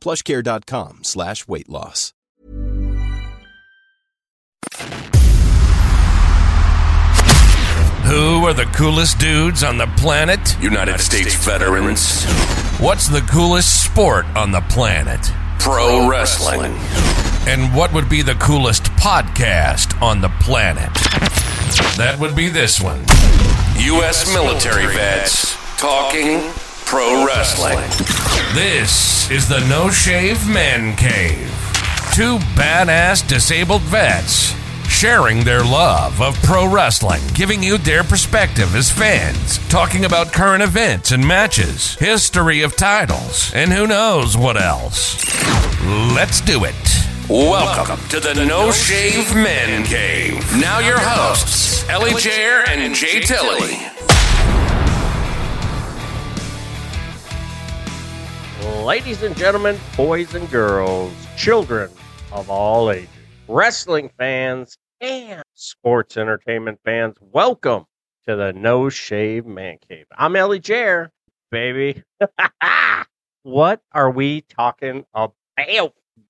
plushcare.com slash weight loss. Who are the coolest dudes on the planet? United States veterans. What's the coolest sport on the planet? Pro wrestling. And what would be the coolest podcast on the planet? That would be this one. U.S. military vets talking pro wrestling. This is the No Shave Man Cave. Two badass disabled vets sharing their love of pro wrestling, giving you their perspective as fans, talking about current events and matches, history of titles, and who knows what else. Let's do it. Welcome to the No Shave Men Cave. Now your hosts, ElliJare and Jay Tilly. Ladies and gentlemen, boys and girls, children of all ages, wrestling fans, and sports entertainment fans, welcome to the No Shave Man Cave. I'm ElliJare, baby. what are we talking about?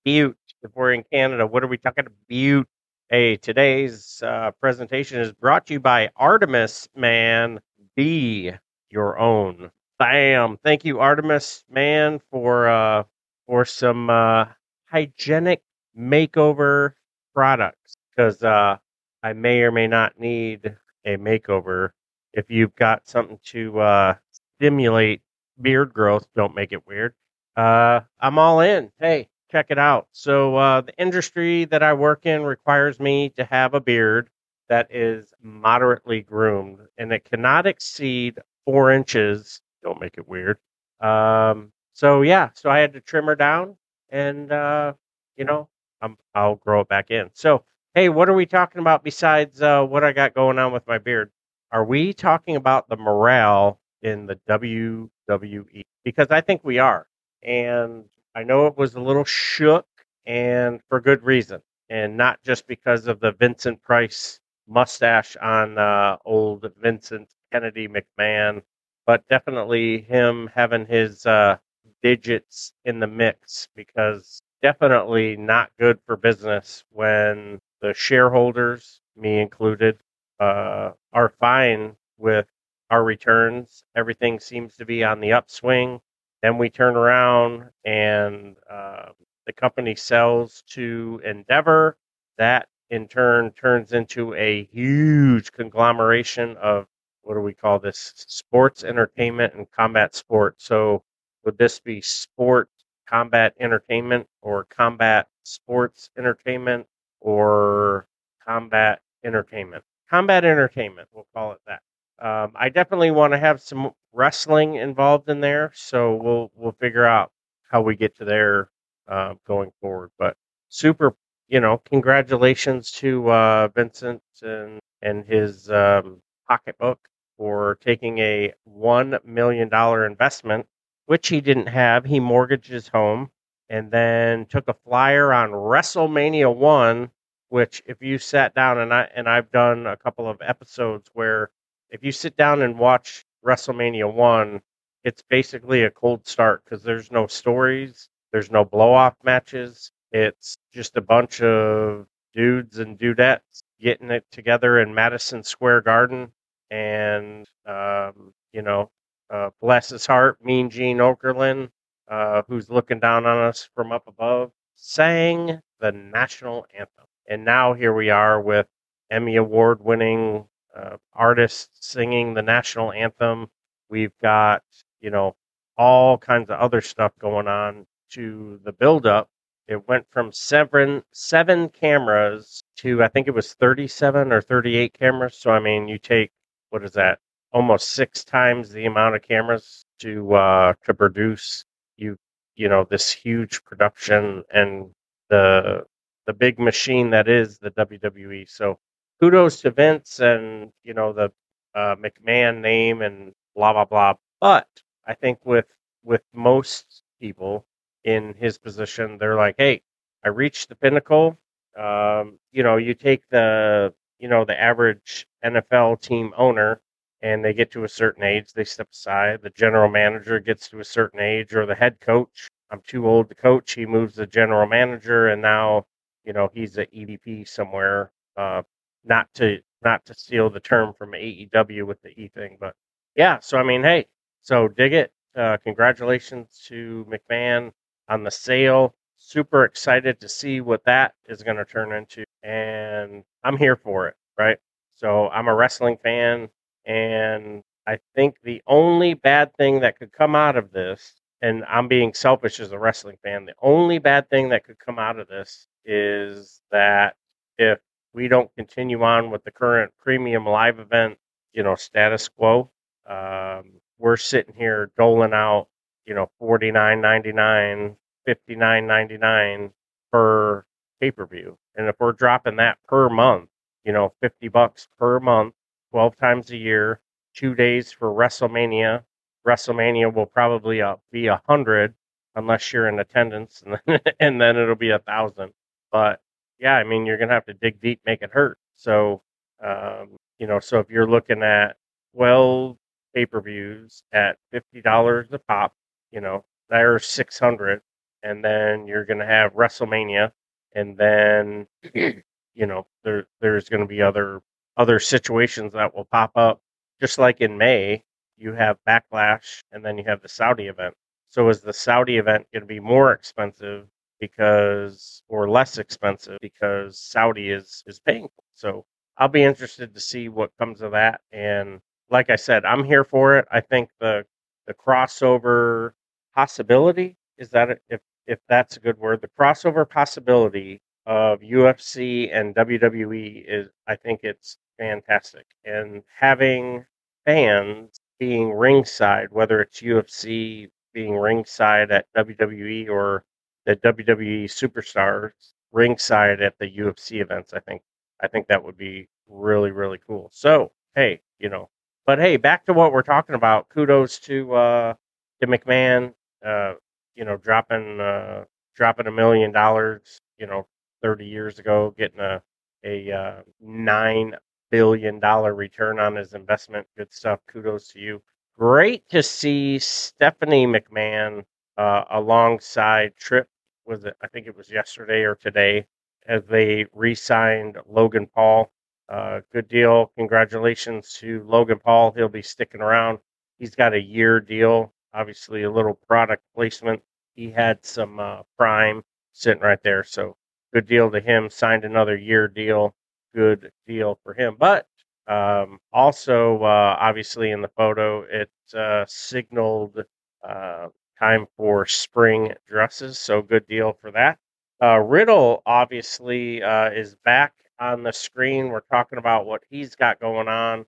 Butte. If we're in Canada, what are we talking about? Hey, today's uh, presentation is brought to you by Artemis Man. Be your own. Bam! Thank you, Artemis Man, for uh, for some uh, hygienic makeover products because uh, I may or may not need a makeover. If you've got something to uh, stimulate beard growth, don't make it weird. Uh, I'm all in. Hey, check it out. So, uh, the industry that I work in requires me to have a beard that is moderately groomed and it cannot exceed four inches. Don't make it weird. Um, so, yeah, so I had to trim her down and, uh, you know, I'm, I'll grow it back in. So, hey, what are we talking about besides uh, what I got going on with my beard? Are we talking about the morale in the WWE? Because I think we are. And I know it was a little shook and for good reason. And not just because of the Vincent Price mustache on uh, old Vincent Kennedy McMahon, but definitely him having his uh, digits in the mix because definitely not good for business when the shareholders, me included, uh, are fine with our returns. Everything seems to be on the upswing. Then we turn around and uh, the company sells to Endeavor. That in turn turns into a huge conglomeration of what do we call this? Sports, entertainment, and combat sport. So would this be sport, combat entertainment, or combat sports entertainment, or combat entertainment? Combat entertainment, we'll call it that. Um, I definitely want to have some wrestling involved in there, so we'll we'll figure out how we get to there uh, going forward. But super, you know, congratulations to uh, Vincent and and his um, pocketbook for taking a one million dollar investment, which he didn't have. He mortgaged his home and then took a flyer on WrestleMania one, which if you sat down and I and I've done a couple of episodes where if you sit down and watch WrestleMania one, it's basically a cold start because there's no stories, there's no blow off matches. It's just a bunch of dudes and dudettes getting it together in Madison Square Garden, and um, you know, uh, bless his heart, Mean Gene Okerlund, uh, who's looking down on us from up above, sang the national anthem. And now here we are with Emmy Award winning uh, artists singing the national anthem. We've got, you know, all kinds of other stuff going on to the build up. It went from seven seven cameras to I think it was 37 or 38 cameras. So I mean, you take what is that? Almost six times the amount of cameras to uh, to produce you you know this huge production and the the big machine that is the WWE. So kudos to Vince and you know the uh, McMahon name and blah blah blah. But I think with with most people in his position, they're like, hey, I reached the pinnacle. Um, you know, you take the you know the average NFL team owner and they get to a certain age, they step aside. The general manager gets to a certain age, or the head coach. I'm too old to coach. He moves the general manager, and now you know he's an EVP somewhere. Uh, not to not to steal the term from AEW with the E thing, but yeah. So I mean, hey, so dig it. Uh, congratulations to McMahon on the sale. Super excited to see what that is going to turn into, and I'm here for it. Right. So I'm a wrestling fan. And I think the only bad thing that could come out of this, and I'm being selfish as a wrestling fan, the only bad thing that could come out of this is that if we don't continue on with the current premium live event, you know, status quo, um, we're sitting here doling out, you know, forty nine ninety nine, fifty nine ninety nine per pay per view. And if we're dropping that per month, you know, 50 bucks per month 12 times a year, two days for WrestleMania. WrestleMania will probably uh, be a hundred unless you're in attendance, and then, and then it'll be a thousand. But yeah, I mean, you're gonna have to dig deep, make it hurt. So, um, you know, so if you're looking at 12 pay-per-views at fifty dollars a pop, you know, there's 600, and then you're gonna have WrestleMania, and then you know there there's gonna be other other situations that will pop up. Just like in May, you have Backlash and then you have the Saudi event. So is the Saudi event going to be more expensive because or less expensive because Saudi is is paying? So I'll be interested to see what comes of that. And like I said, I'm here for it. I think the the crossover possibility is that if if that's a good word, the crossover possibility of UFC and WWE is I think it's fantastic. And having fans being ringside, whether it's UFC being ringside at WWE or the WWE superstars ringside at the UFC events, I think I think that would be really really cool. So hey, you know, but hey, back to what we're talking about. Kudos to uh, to McMahon, uh, you know, dropping uh, dropping a million dollars, you know, 30 years ago, getting a a uh, nine billion dollar return on his investment. Good stuff. Kudos to you. Great to see Stephanie McMahon uh, alongside Trip. Was it? I think it was yesterday or today as they re-signed Logan Paul. Uh, good deal. Congratulations to Logan Paul. He'll be sticking around. He's got a year deal. Obviously, a little product placement. He had some uh, Prime sitting right there, so good deal to him. Signed another year deal good deal for him. But um, also, uh, obviously, in the photo, it uh, signaled uh, time for spring dresses. So, good deal for that. Uh, Riddle obviously uh, is back on the screen. We're talking about what he's got going on.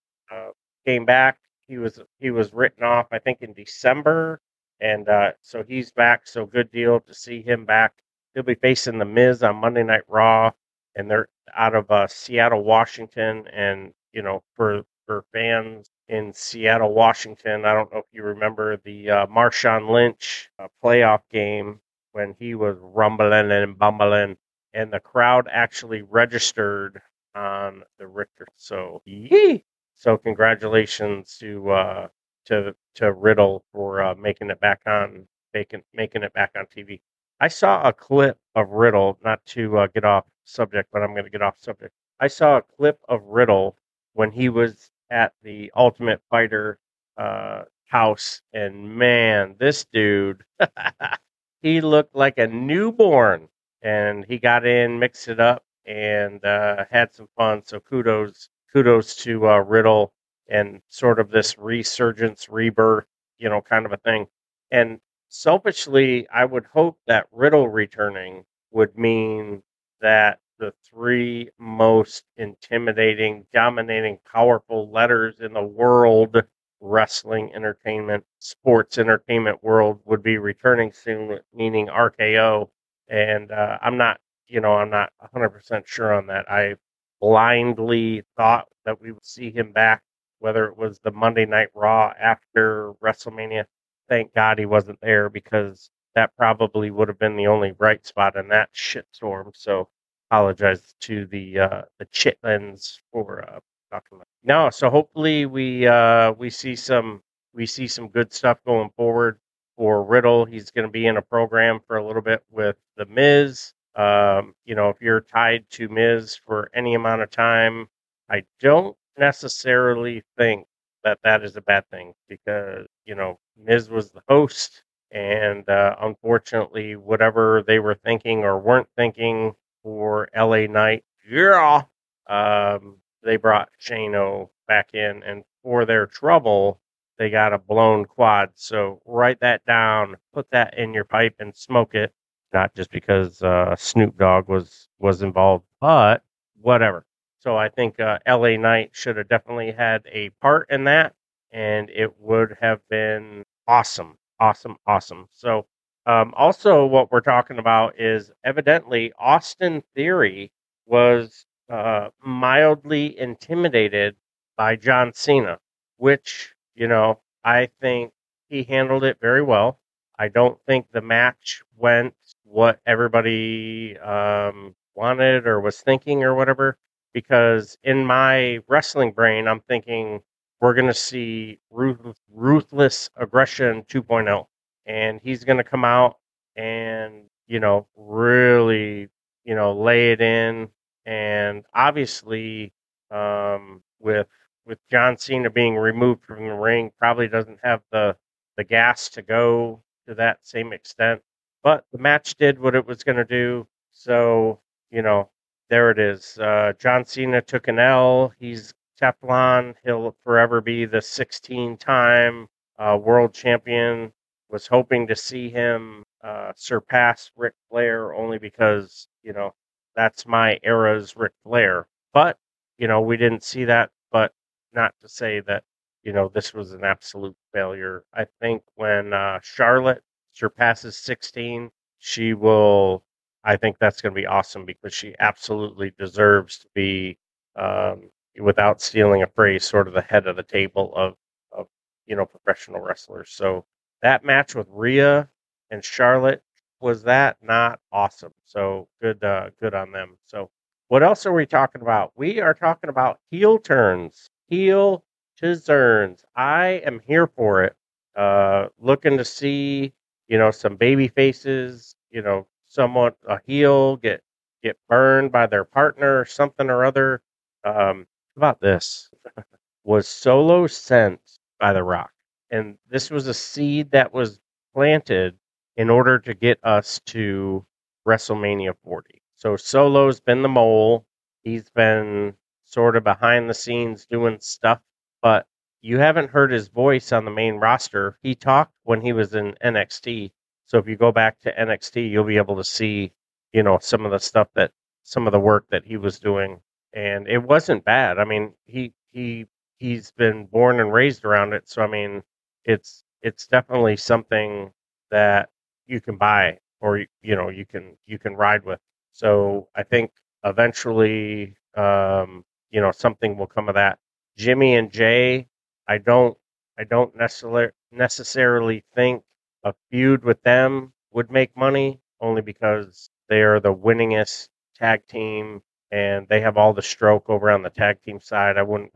Came back. He was he was written off, I think, in December, and so he's back. So, good deal to see him back. He'll be facing the Miz on Monday Night Raw and they're out of uh, Seattle, Washington. And you know, for for fans in Seattle, Washington, I don't know if you remember the uh, Marshawn Lynch uh, playoff game when he was rumbling and bumbling, and the crowd actually registered on the Richter. So, yee! So, congratulations to uh, to to Riddle for uh, making it back on making making it back on TV. I saw a clip of Riddle, not to uh, get off subject, but I'm going to get off subject. I saw a clip of Riddle when he was at the Ultimate Fighter uh, house, and man, this dude, he looked like a newborn. And he got in, mixed it up, and uh, had some fun. So kudos, kudos to uh, Riddle and sort of this resurgence, rebirth, you know, kind of a thing. And selfishly, I would hope that Riddle returning would mean that the three most intimidating, dominating, powerful letters in the world wrestling entertainment, sports entertainment world would be returning soon, meaning RKO. And uh, I'm not, you know, I'm not 100% sure on that. I blindly thought that we would see him back, whether it was the Monday Night Raw after WrestleMania. Thank God he wasn't there because that probably would have been the only bright spot in that shitstorm. So apologize to the uh, the chitlins for uh, talking about. No, so hopefully we uh, we see some we see some good stuff going forward for Riddle. He's going to be in a program for a little bit with the Miz. Um, you know, if you're tied to Miz for any amount of time, I don't necessarily think that that is a bad thing because you know Miz was the host, and uh, unfortunately, whatever they were thinking or weren't thinking for LA Knight, yeah, um, they brought Shano back in, and for their trouble, they got a blown quad. So write that down, put that in your pipe, and smoke it. Not just because uh, Snoop Dogg was was involved, but whatever. So I think uh, L.A. Knight should have definitely had a part in that, and it would have been awesome, awesome, awesome. So um, also, what we're talking about is evidently Austin Theory was uh, mildly intimidated by John Cena, which, you know, I think he handled it very well. I don't think the match went what everybody um, wanted or was thinking or whatever, because in my wrestling brain, I'm thinking we're going to see ruth- ruthless aggression 2.0. And he's going to come out and, you know, really, you know, lay it in and obviously um, with with John Cena being removed from the ring, probably doesn't have the the gas to go to that same extent. But the match did what it was going to do. So you know, there it is. Uh, John Cena took an L. He's Teflon. He'll forever be the 16 time uh, world champion. Was hoping to see him uh, surpass Ric Flair only because you know that's my era's Ric Flair. But, you know, we didn't see that, but not to say that, you know, this was an absolute failure. I think when uh, Charlotte surpasses 16, she will, I think that's going to be awesome because she absolutely deserves to be, um, without stealing a phrase, sort of the head of the table of, of, you know, professional wrestlers. So that match with Rhea and Charlotte was that not awesome? So good, uh, good on them. So what else are we talking about? We are talking about heel turns, heel turns. I am here for it. Uh, looking to see, you know, some baby faces, you know, someone a heel get get burned by their partner or something or other. Um, about this was solo sent by the Rock, and this was a seed that was planted in order to get us to WrestleMania 40. So Solo's been the mole. He's been sort of behind the scenes doing stuff, but you haven't heard his voice on the main roster. He talked when he was in NXT. So if you go back to NXT, you'll be able to see, you know, some of the stuff that some of the work that he was doing and it wasn't bad. I mean, he he he's been born and raised around it, so I mean, it's it's definitely something that you can buy or you know you can you can ride with. So I think eventually, um, you know, something will come of that. Jimmy and Jey, I don't I don't necessarily necessarily think a feud with them would make money. only because they are the winningest tag team and they have all the stroke over on the tag team side. I wouldn't,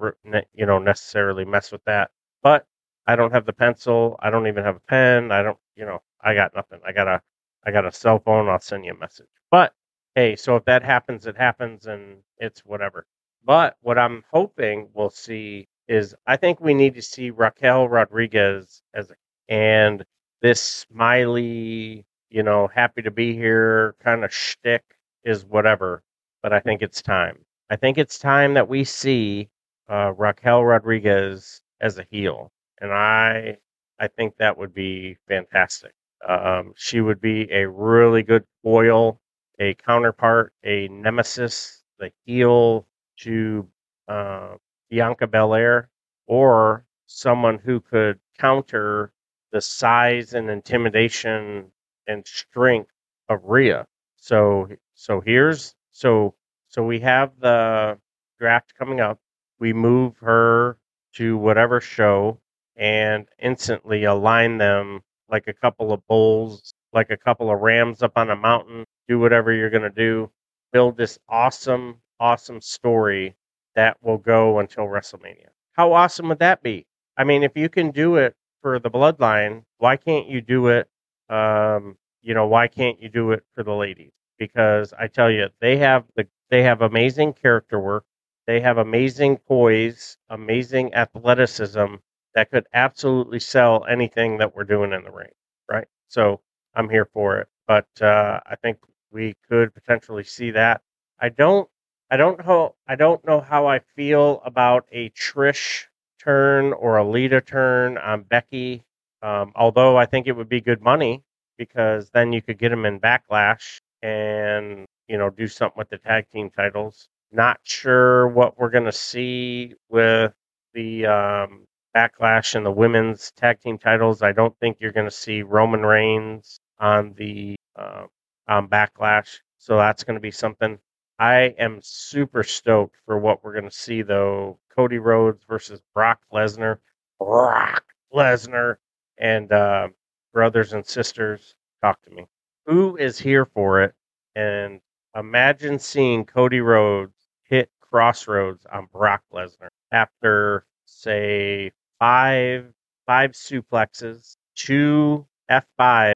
you know, necessarily mess with that. But I don't have the pencil. I don't even have a pen. I don't, you know, I got nothing. I got a, I got a cell phone. I'll send you a message. But hey, so if that happens, it happens, and it's whatever. But what I'm hoping we'll see is I think we need to see Raquel Rodriguez as a, and this smiley, you know, happy to be here kind of shtick is whatever. But I think it's time. I think it's time that we see uh, Raquel Rodriguez as a heel, and I I think that would be fantastic. Um, she would be a really good foil, a counterpart, a nemesis, the heel to uh, Bianca Belair, or someone who could counter the size and intimidation and strength of Rhea. So so here's so so we have the draft coming up. We move her to whatever show and instantly align them like a couple of bulls, like a couple of rams up on a mountain. Do whatever you're going to do. Build this awesome, awesome story that will go until WrestleMania. How awesome would that be? I mean, if you can do it for the bloodline, why can't you do it? Um, you know, why can't you do it for the ladies? Because I tell you, they have the they have amazing character work. They have amazing poise, amazing athleticism that could absolutely sell anything that we're doing in the ring, right? So I'm here for it. But uh, I think we could potentially see that. I don't I don't know I don't know how I feel about a Trish turn or a Lita turn on Becky. Um, although I think it would be good money because then you could get them in backlash and you know do something with the tag team titles. Not sure what we're gonna see with the um, backlash and the women's tag team titles. I don't think you're gonna see Roman Reigns on the uh, on backlash, so that's gonna be something. I am super stoked for what we're going to see, though. Cody Rhodes versus Brock Lesnar. Brock Lesnar and uh, brothers and sisters, talk to me. Who is here for it? And imagine seeing Cody Rhodes hit Cross Rhodes on Brock Lesnar after, say, five five suplexes, two F5.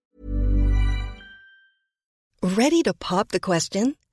Ready to pop the question?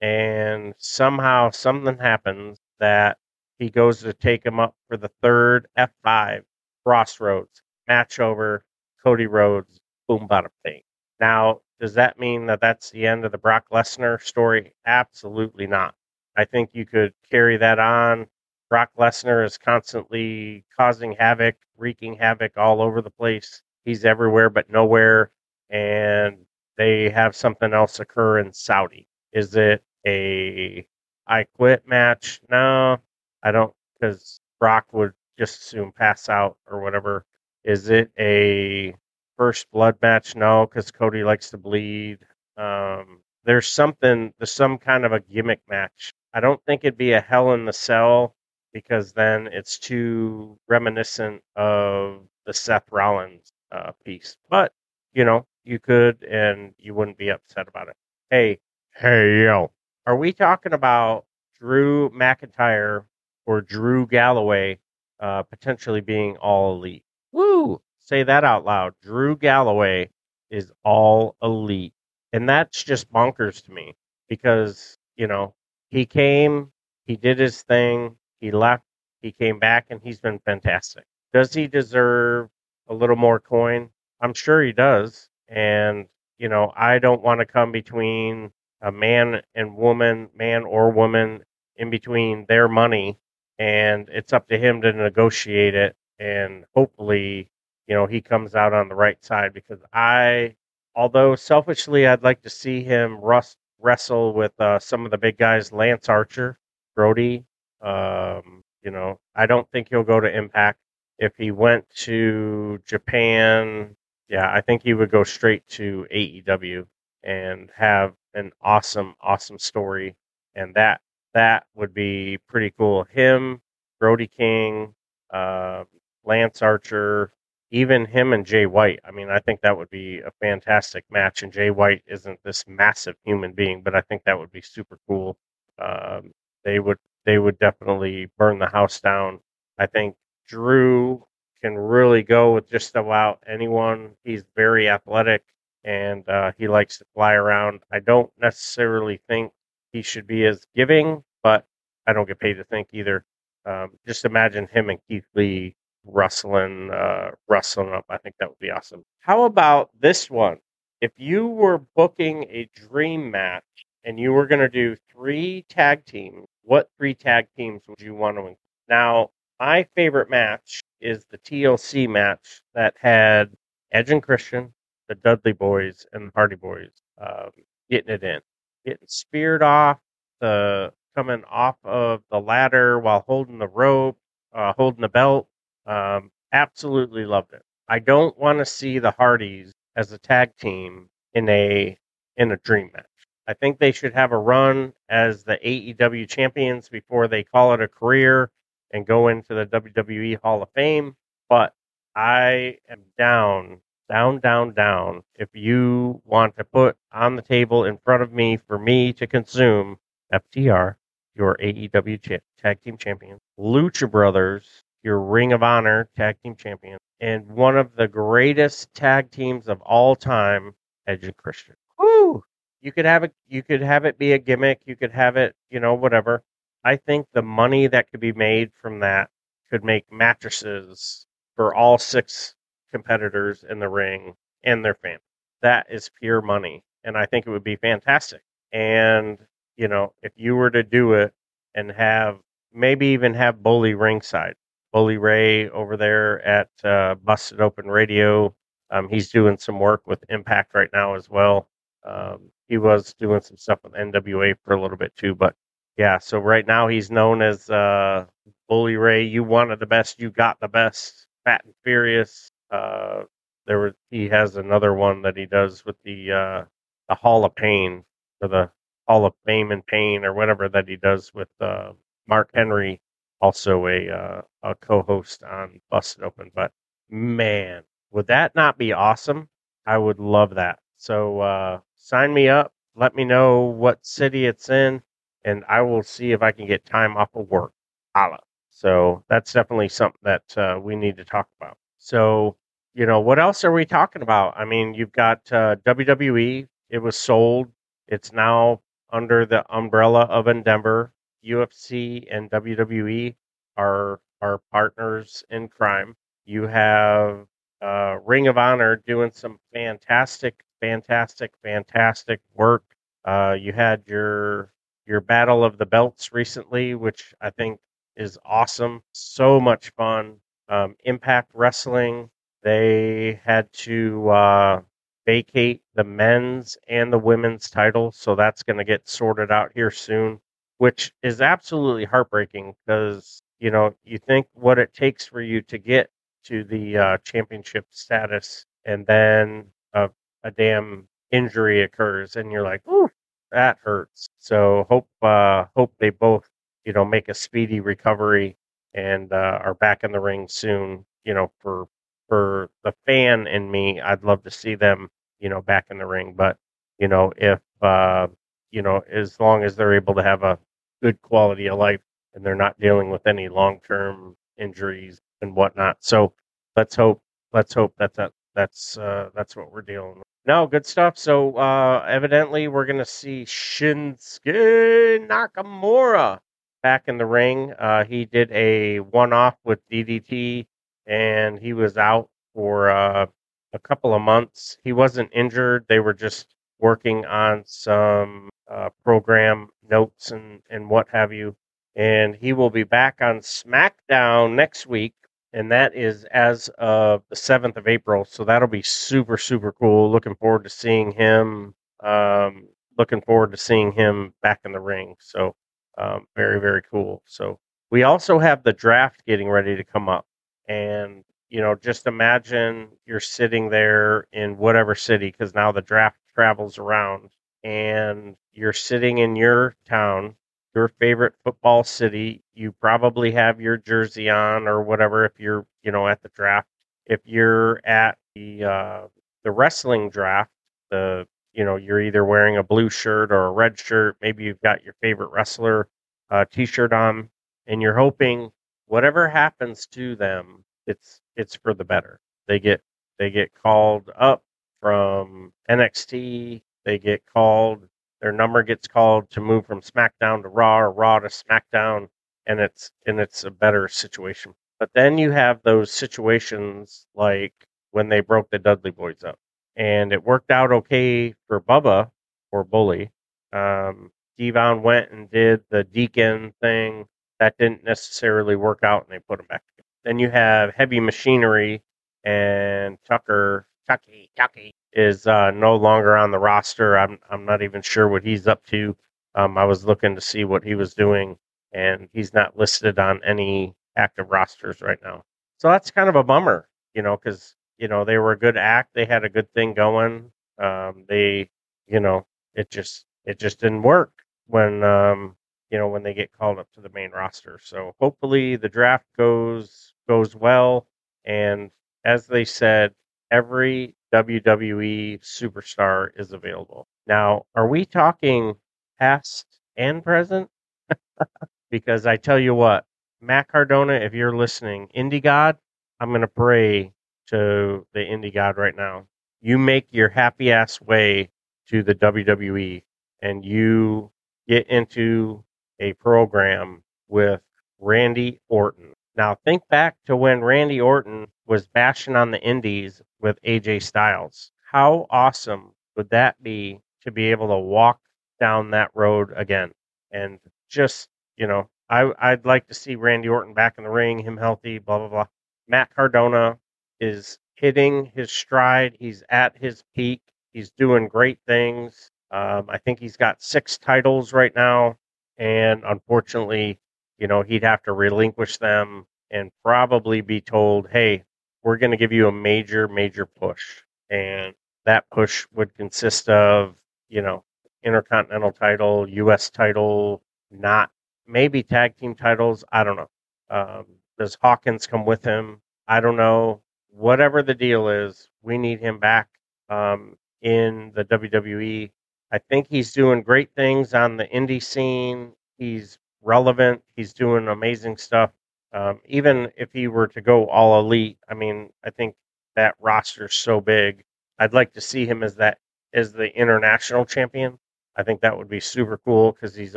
And somehow something happens that he goes to take him up for the third F5 crossroads match over Cody Rhodes, boom, bada bing. Now, does that mean that that's the end of the Brock Lesnar story? Absolutely not. I think you could carry that on. Brock Lesnar is constantly causing havoc, wreaking havoc all over the place. He's everywhere but nowhere. And they have something else occur in Saudi. Is it a I quit match? No, I don't, because Brock would just assume pass out or whatever. Is it a first blood match? No, because Cody likes to bleed. Um, there's something, there's some kind of a gimmick match. I don't think it'd be a Hell in the Cell because then it's too reminiscent of the Seth Rollins uh, piece. But you know, you could, and you wouldn't be upset about it. Hey, hey, yo, are we talking about Drew McIntyre or Drew Galloway uh, potentially being all elite? Woo! Say that out loud. Drew Galloway is all elite. And that's just bonkers to me because, you know, he came, he did his thing, he left, he came back, and he's been fantastic. Does he deserve a little more coin? I'm sure he does. And, you know, I don't want to come between a man and woman, man or woman, in between their money. And it's up to him to negotiate it. And hopefully, you know, he comes out on the right side because I, although selfishly, I'd like to see him rust, wrestle with uh, some of the big guys, Lance Archer, Brody. Um, you know, I don't think he'll go to Impact. If he went to Japan, yeah, I think he would go straight to AEW and have an awesome, awesome story. And that that would be pretty cool. Him, Brody King, uh, Lance Archer, even him and Jay White. I mean, I think that would be a fantastic match. And Jay White isn't this massive human being, but I think that would be super cool. Um, they would they would definitely burn the house down. I think Drew can really go with just about anyone. He's very athletic and uh, he likes to fly around. I don't necessarily think he should be as giving, but I don't get paid to think either. Um, just imagine him and Keith Lee rustling, uh, rustling up. I think that would be awesome. How about this one? If you were booking a dream match and you were going to do three tag teams, what three tag teams would you want to include? Now, my favorite match is the TLC match that had Edge and Christian, the Dudley Boys, and the Hardy Boys um, getting it in, getting speared off the coming off of the ladder while holding the rope, uh, holding the belt. Um, absolutely loved it. I don't want to see the Hardys as a tag team in a in a dream match. I think they should have a run as the AEW champions before they call it a career and go into the WWE Hall of Fame. But I am down, down, down, down. If you want to put on the table in front of me for me to consume FTR, your AEW cha- Tag Team Champion, Lucha Brothers, your Ring of Honor Tag Team Champion, and one of the greatest tag teams of all time, Edge and Christian. Woo! You could have it. You could have it be a gimmick. You could have it, you know, whatever. I think the money that could be made from that could make mattresses for all six competitors in the ring and their family. That is pure money. And I think it would be fantastic. And, you know, if you were to do it and have maybe even have Bully ringside, Bully Ray over there at uh, Busted Open Radio. Um, he's doing some work with Impact right now as well. Um, he was doing some stuff with NWA for a little bit too, but yeah, so right now he's known as uh, Bully Ray. You wanted the best, you got the best. Fat and Furious. Uh, there was he has another one that he does with the uh, the Hall of Pain or the Hall of Fame and Pain or whatever that he does with uh, Mark Henry, also a uh, a co-host on Busted Open. But man, would that not be awesome? I would love that. So uh, sign me up. Let me know what city it's in and I will see if I can get time off of work. Holla. So that's definitely something that we need to talk about. So, you know, what else are we talking about? I mean, you've got uh, WWE. It was sold. It's now under the umbrella of Endeavor. UFC and WWE are are partners in crime. You have uh, Ring of Honor doing some fantastic, fantastic, fantastic work. Uh, you had your your Battle of the Belts recently, which I think is awesome. So much fun. Um, Impact Wrestling, they had to uh, vacate the men's and the women's title. So that's going to get sorted out here soon, which is absolutely heartbreaking because, you know, you think what it takes for you to get to the uh, championship status and then a, a damn injury occurs and you're like, ooh, that hurts. So hope uh, hope they both you know make a speedy recovery and uh, are back in the ring soon. You know, for for the fan and me, I'd love to see them you know back in the ring. But you know, if uh, you know, as long as they're able to have a good quality of life and they're not dealing with any long term injuries and whatnot. So let's hope let's hope that that that's uh, that's what we're dealing with. no, good stuff. So uh, evidently, we're to see Shinsuke Nakamura back in the ring. Uh, he did a one-off with DDT, and he was out for uh, a couple of months. He wasn't injured; they were just working on some uh, program notes and and what have you. And he will be back on SmackDown next week and that is as of the 7th of April. So that'll be super, super cool. Looking forward to seeing him. Um, looking forward to seeing him back in the ring. So um, very, very cool. So we also have the draft getting ready to come up. And, you know, just imagine you're sitting there in whatever city, because now the draft travels around, and you're sitting in your town your favorite football city. You probably have your jersey on or whatever if you're, you know, at the draft. If you're at the uh, the wrestling draft, the you know, you're either wearing a blue shirt or a red shirt. Maybe you've got your favorite wrestler uh, t-shirt on, and you're hoping whatever happens to them, it's it's for the better. They get they get called up from NXT. They get called their number gets called to move from SmackDown to Raw or Raw to SmackDown, and it's and it's a better situation. But then you have those situations like when they broke the Dudley Boys up, and it worked out okay for Bubba or Bully. Um, D-Von went and did the Deacon thing. That didn't necessarily work out, and they put him back. Then you have Heavy Machinery and Tucker, Tucky, Tucky, is uh, no longer on the roster. I'm I'm not even sure what he's up to. Um, I was looking to see what he was doing, and he's not listed on any active rosters right now. So that's kind of a bummer, you know, because you know they were a good act, they had a good thing going. Um, they, you know, it just it just didn't work when um, you know when they get called up to the main roster. So hopefully the draft goes goes well, and as they said, every WWE superstar is available. Now, are we talking past and present? because I tell you what, Matt Cardona, if you're listening, Indie God, I'm going to pray to the Indie God right now. You make your happy ass way to the WWE and you get into a program with Randy Orton. Now, think back to when Randy Orton was bashing on the indies with AJ Styles. How awesome would that be to be able to walk down that road again? And just, you know, I, I'd like to see Randy Orton back in the ring, him healthy, blah, blah, blah. Matt Cardona is hitting his stride. He's at his peak. He's doing great things. Um, I think he's got six titles right now. And unfortunately, you know, he'd have to relinquish them and probably be told, hey, we're going to give you a major, major push. And that push would consist of, you know, intercontinental title, U.S. title, not maybe tag team titles. I don't know. Um, does Hawkins come with him? I don't know. Whatever the deal is, we need him back um, in the WWE. I think he's doing great things on the indie scene. He's relevant. He's doing amazing stuff. Um, even if he were to go all elite, I mean, I think that roster's so big. I'd like to see him as that as the international champion. I think that would be super cool because he's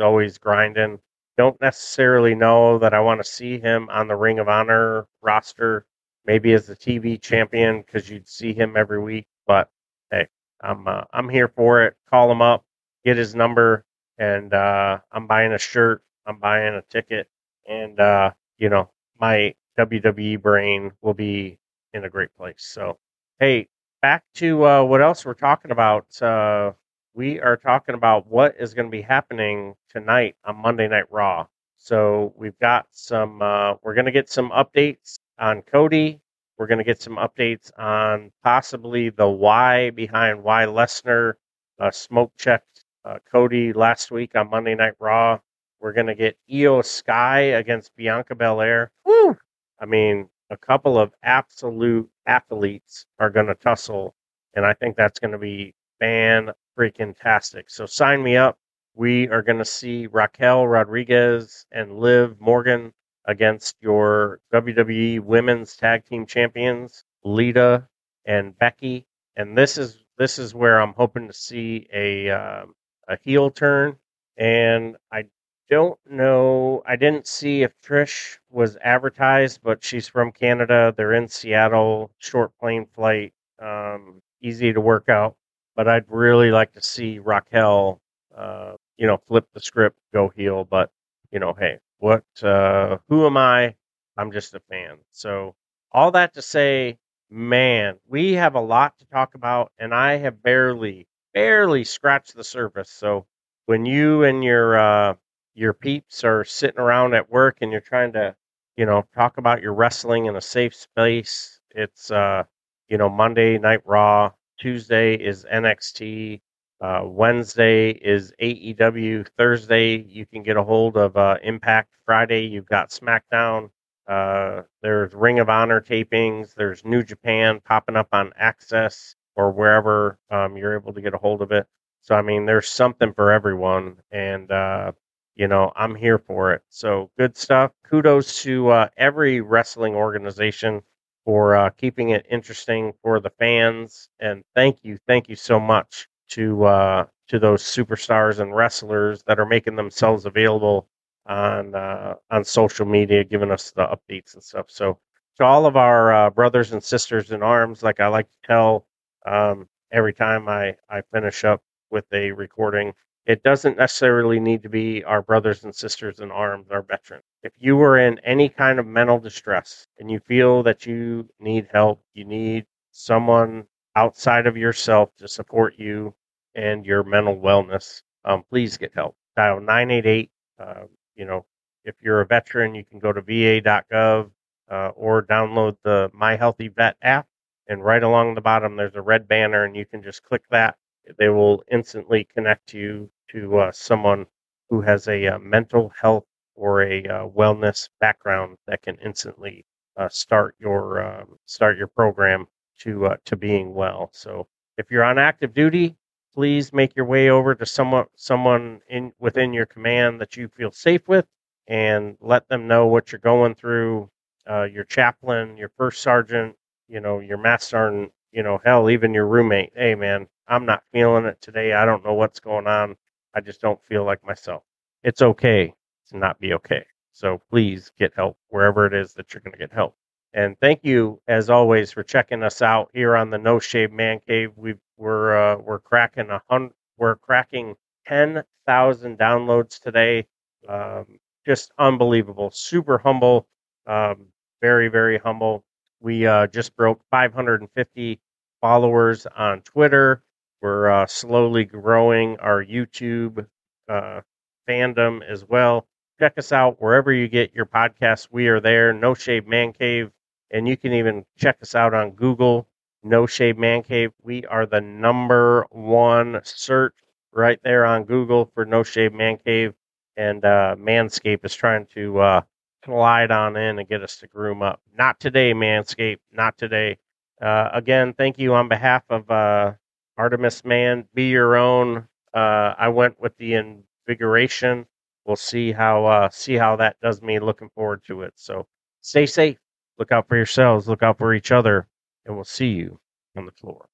always grinding. Don't necessarily know that I want to see him on the Ring of Honor roster, maybe as the TV champion because you'd see him every week. But hey, I'm uh, I'm here for it. Call him up, get his number, and uh, I'm buying a shirt. I'm buying a ticket, and uh, you know, my WWE brain will be in a great place. So, hey, back to uh, what else we're talking about. Uh, we are talking about what is going to be happening tonight on Monday Night Raw. So we've got some. Uh, we're going to get some updates on Cody. We're going to get some updates on possibly the why behind why Lesnar uh, smoke checked uh, Cody last week on Monday Night Raw. We're going to get Iyo Sky against Bianca Belair. Woo! I mean, a couple of absolute athletes are going to tussle, and I think that's going to be fan freaking tastic. So sign me up. We are going to see Raquel Rodriguez and Liv Morgan against your WWE Women's Tag Team Champions, Lita and Becky. And this is this is where I'm hoping to see a uh, a heel turn, and I don't know. I didn't see if Trish was advertised, but she's from Canada. They're in Seattle, short plane flight, um, easy to work out. But I'd really like to see Raquel, uh, you know, flip the script, go heel. But you know, hey, what? Uh, who am I? I'm just a fan. So all that to say, man, we have a lot to talk about, and I have barely, barely scratched the surface. So when you and your uh, your peeps are sitting around at work and you're trying to, you know, talk about your wrestling in a safe space, it's uh, you know, Monday Night Raw, Tuesday is NXT, uh, Wednesday is AEW, Thursday you can get a hold of uh, Impact, Friday you've got SmackDown. Uh, there's Ring of Honor tapings. There's New Japan popping up on AXS or wherever um, you're able to get a hold of it. So I mean, there's something for everyone, and uh, you know I'm here for it. So good stuff. Kudos to uh, every wrestling organization for uh, keeping it interesting for the fans, and thank you, thank you so much to uh, to those superstars and wrestlers that are making themselves available on uh, on social media, giving us the updates and stuff. So to all of our uh, brothers and sisters in arms, like I like to tell um, every time I I finish up with a recording, it doesn't necessarily need to be our brothers and sisters in arms, our veterans. If you are in any kind of mental distress and you feel that you need help, you need someone outside of yourself to support you and your mental wellness, um, please get help. Dial 988 uh, you know, if you're a veteran, you can go to va.gov uh, or download the My HealtheVet app. And right along the bottom, there's a red banner, and you can just click that. They will instantly connect you to uh, someone who has a uh, mental health or a uh, wellness background that can instantly uh, start your um, start your program to to being well. So if you're on active duty, please make your way over to someone someone in within your command that you feel safe with and let them know what you're going through uh, your chaplain your first sergeant you know your master sergeant you know hell even your roommate. Hey man i'm not feeling it today. I don't know what's going on. I just don't feel like myself. It's okay to not be okay. So please get help wherever it is that you're going to get help. And thank you, as always, for checking us out here on the No Shave Man Cave. we we're uh, we're cracking a hundred, we're cracking ten thousand downloads today. Um, just unbelievable, super humble, um, very very humble. We uh, just broke 550 followers on Twitter. We're uh, slowly growing our YouTube uh, fandom as well. Check us out wherever you get your podcasts. We are there. No Shave Man Cave and you can even check us out on Google, No Shave Man Cave. We are the number one search right there on Google for No Shave Man Cave. And uh, Manscaped is trying to uh, slide on in and get us to groom up. Not today, Manscaped. Not today. Uh, again, thank you on behalf of uh, Artemis Man. Be your own. Uh, I went with the invigoration. We'll see how uh, see how that does me. Looking forward to it. So stay safe. Look out for yourselves, look out for each other, and we'll see you on the floor.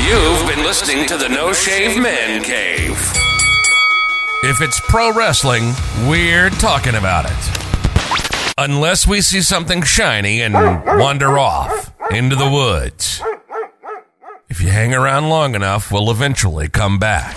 You've been listening to the No Shave Men Cave. If it's pro wrestling, we're talking about it. Unless we see something shiny and wander off into the woods. If you hang around long enough, we'll eventually come back.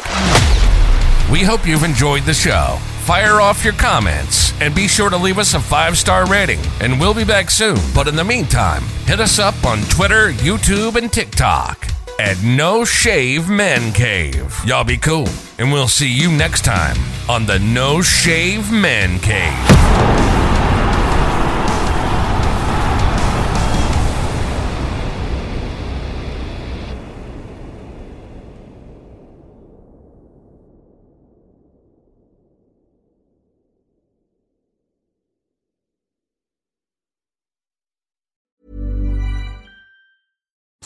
We hope you've enjoyed the show. Fire off your comments and be sure to leave us a five star rating. And we'll be back soon. But in the meantime, hit us up on Twitter, YouTube, and TikTok at No Shave Men Cave. Y'all be cool. And we'll see you next time on the No Shave Men Cave.